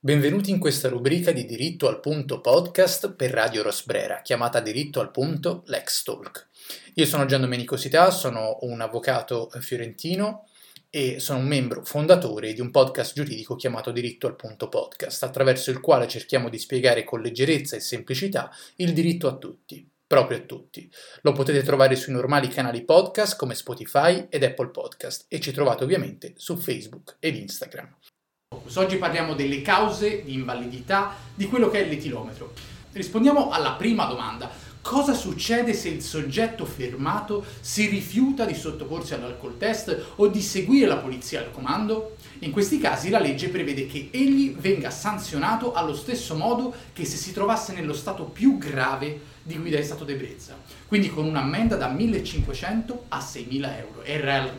Benvenuti in questa rubrica di Diritto al Punto podcast per Radio Rosbrera, chiamata Diritto al Punto Lex Talk. Io sono Gian Domenico Sità, sono un avvocato fiorentino e sono un membro fondatore di un podcast giuridico chiamato Diritto al Punto podcast, attraverso il quale cerchiamo di spiegare con leggerezza e semplicità il diritto a tutti, proprio a tutti. Lo potete trovare sui normali canali podcast come Spotify ed Apple Podcast e ci trovate ovviamente su Facebook ed Instagram. Oggi parliamo delle cause di invalidità di quello che è l'etilometro. Rispondiamo alla prima domanda. Cosa succede se il soggetto fermato si rifiuta di sottoporsi all'alcol test o di seguire la polizia al comando? In questi casi la legge prevede che egli venga sanzionato allo stesso modo che se si trovasse nello stato più grave di guida in stato d'ebbrezza, quindi con un'ammenda da 1.500 a 6.000 euro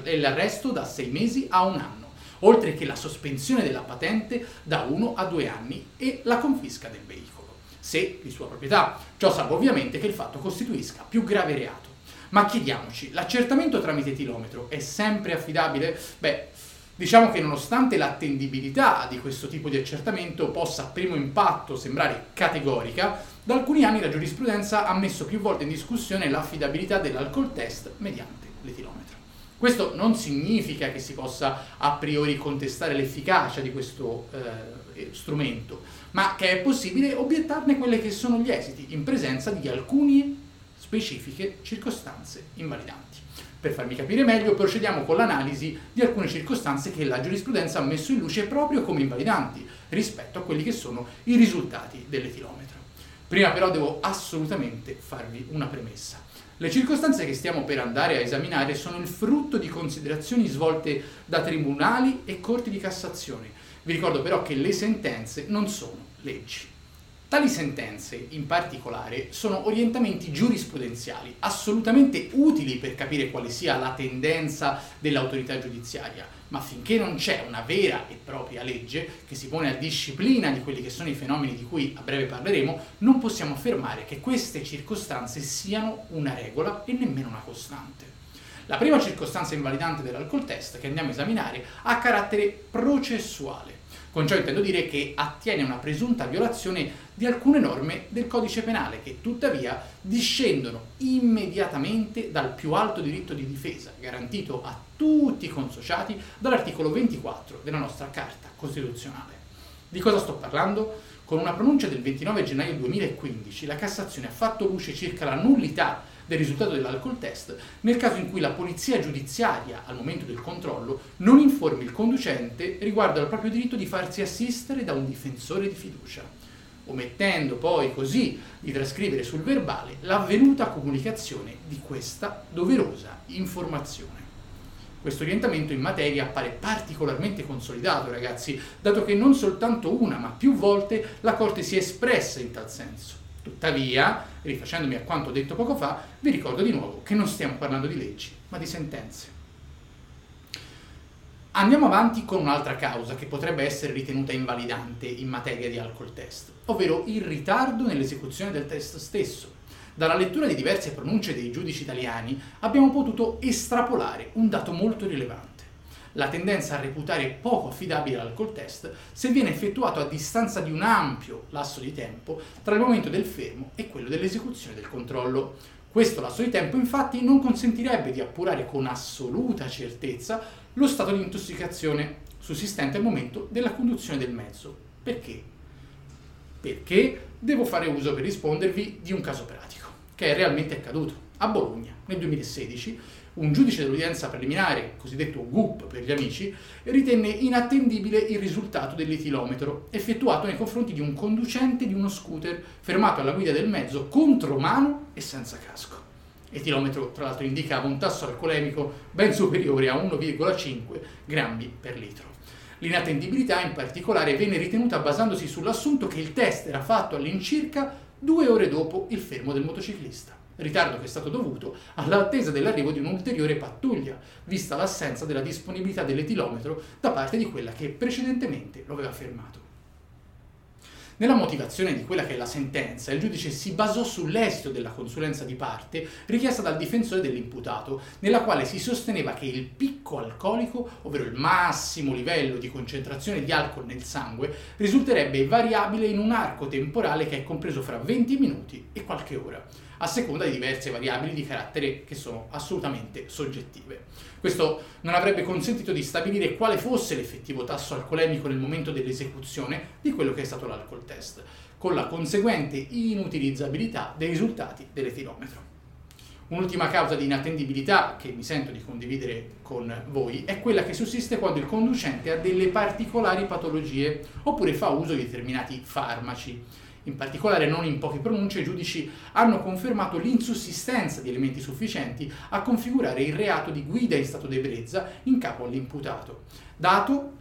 e l'arresto da 6 mesi a un anno oltre che la sospensione della patente da 1 a 2 anni e la confisca del veicolo, se di sua proprietà. Ciò salvo ovviamente che il fatto costituisca più grave reato. Ma chiediamoci, l'accertamento tramite tilometro è sempre affidabile? Beh, diciamo che nonostante l'attendibilità di questo tipo di accertamento possa a primo impatto sembrare categorica, da alcuni anni la giurisprudenza ha messo più volte in discussione l'affidabilità dell'alcol test mediante l'etilometro. Questo non significa che si possa a priori contestare l'efficacia di questo eh, strumento, ma che è possibile obiettarne quelli che sono gli esiti in presenza di alcune specifiche circostanze invalidanti. Per farmi capire meglio, procediamo con l'analisi di alcune circostanze che la giurisprudenza ha messo in luce proprio come invalidanti rispetto a quelli che sono i risultati dell'etilometro. Prima però devo assolutamente farvi una premessa. Le circostanze che stiamo per andare a esaminare sono il frutto di considerazioni svolte da tribunali e corti di Cassazione. Vi ricordo però che le sentenze non sono leggi. Tali sentenze, in particolare, sono orientamenti giurisprudenziali assolutamente utili per capire quale sia la tendenza dell'autorità giudiziaria, ma finché non c'è una vera e propria legge che si pone a disciplina di quelli che sono i fenomeni di cui a breve parleremo, non possiamo affermare che queste circostanze siano una regola e nemmeno una costante. La prima circostanza invalidante dell'alcol test che andiamo a esaminare ha carattere processuale con ciò intendo dire che attiene a una presunta violazione di alcune norme del codice penale che tuttavia discendono immediatamente dal più alto diritto di difesa garantito a tutti i consociati dall'articolo 24 della nostra Carta Costituzionale. Di cosa sto parlando? Con una pronuncia del 29 gennaio 2015 la Cassazione ha fatto luce circa la nullità del risultato dell'alcol test nel caso in cui la polizia giudiziaria al momento del controllo non informi il conducente riguardo al proprio diritto di farsi assistere da un difensore di fiducia, omettendo poi così di trascrivere sul verbale l'avvenuta comunicazione di questa doverosa informazione. Questo orientamento in materia appare particolarmente consolidato, ragazzi, dato che non soltanto una, ma più volte la Corte si è espressa in tal senso. Tuttavia, rifacendomi a quanto detto poco fa, vi ricordo di nuovo che non stiamo parlando di leggi, ma di sentenze. Andiamo avanti con un'altra causa che potrebbe essere ritenuta invalidante in materia di alcol test, ovvero il ritardo nell'esecuzione del test stesso. Dalla lettura di diverse pronunce dei giudici italiani abbiamo potuto estrapolare un dato molto rilevante la tendenza a reputare poco affidabile l'alcol test se viene effettuato a distanza di un ampio lasso di tempo tra il momento del fermo e quello dell'esecuzione del controllo. Questo lasso di tempo infatti non consentirebbe di appurare con assoluta certezza lo stato di intossicazione sussistente al momento della conduzione del mezzo. Perché? Perché devo fare uso per rispondervi di un caso pratico, che è realmente accaduto. A Bologna, nel 2016, un giudice dell'udienza preliminare, cosiddetto GUP per gli amici, ritenne inattendibile il risultato dell'etilometro effettuato nei confronti di un conducente di uno scooter fermato alla guida del mezzo contro mano e senza casco. Etilometro tra l'altro indicava un tasso alcolemico ben superiore a 1,5 grammi per litro. L'inattendibilità in particolare venne ritenuta basandosi sull'assunto che il test era fatto all'incirca due ore dopo il fermo del motociclista ritardo che è stato dovuto all'attesa dell'arrivo di un'ulteriore pattuglia, vista l'assenza della disponibilità dell'etilometro da parte di quella che precedentemente lo aveva fermato. Nella motivazione di quella che è la sentenza, il giudice si basò sull'esito della consulenza di parte richiesta dal difensore dell'imputato, nella quale si sosteneva che il picco alcolico, ovvero il massimo livello di concentrazione di alcol nel sangue, risulterebbe variabile in un arco temporale che è compreso fra 20 minuti e qualche ora a seconda di diverse variabili di carattere che sono assolutamente soggettive. Questo non avrebbe consentito di stabilire quale fosse l'effettivo tasso alcolemico nel momento dell'esecuzione di quello che è stato l'alcol test, con la conseguente inutilizzabilità dei risultati dell'etilometro. Un'ultima causa di inattendibilità che mi sento di condividere con voi è quella che sussiste quando il conducente ha delle particolari patologie oppure fa uso di determinati farmaci in particolare, non in poche pronunce, i giudici hanno confermato l'insussistenza di elementi sufficienti a configurare il reato di guida in stato di in capo all'imputato, dato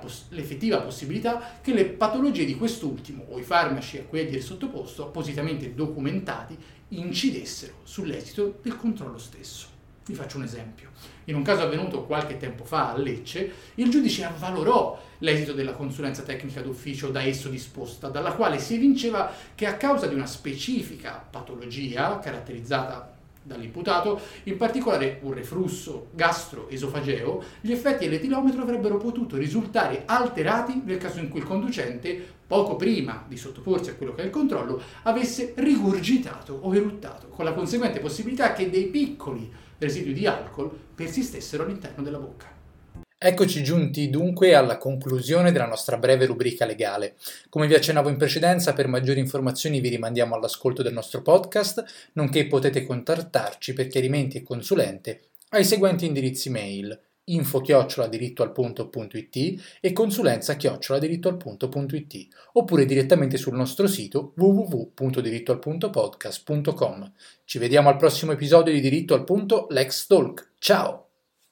poss- l'effettiva possibilità che le patologie di quest'ultimo o i farmaci a cui egli è sottoposto, appositamente documentati, incidessero sull'esito del controllo stesso. Vi faccio un esempio. In un caso avvenuto qualche tempo fa a Lecce, il giudice avvalorò l'esito della consulenza tecnica d'ufficio da esso disposta, dalla quale si evinceva che a causa di una specifica patologia caratterizzata dall'imputato, in particolare un reflusso gastroesofageo, gli effetti dell'etilometro avrebbero potuto risultare alterati nel caso in cui il conducente, poco prima di sottoporsi a quello che è il controllo, avesse rigurgitato o eruttato, con la conseguente possibilità che dei piccoli residui di alcol persistessero all'interno della bocca. Eccoci giunti dunque alla conclusione della nostra breve rubrica legale. Come vi accennavo in precedenza, per maggiori informazioni vi rimandiamo all'ascolto del nostro podcast, nonché potete contattarci per chiarimenti e consulente ai seguenti indirizzi mail info dirittoalpunto.it e consulenza dirittoalpunto.it oppure direttamente sul nostro sito www.dirittoalpuntopodcast.com. Ci vediamo al prossimo episodio di Diritto al Punto Lex Talk. Ciao!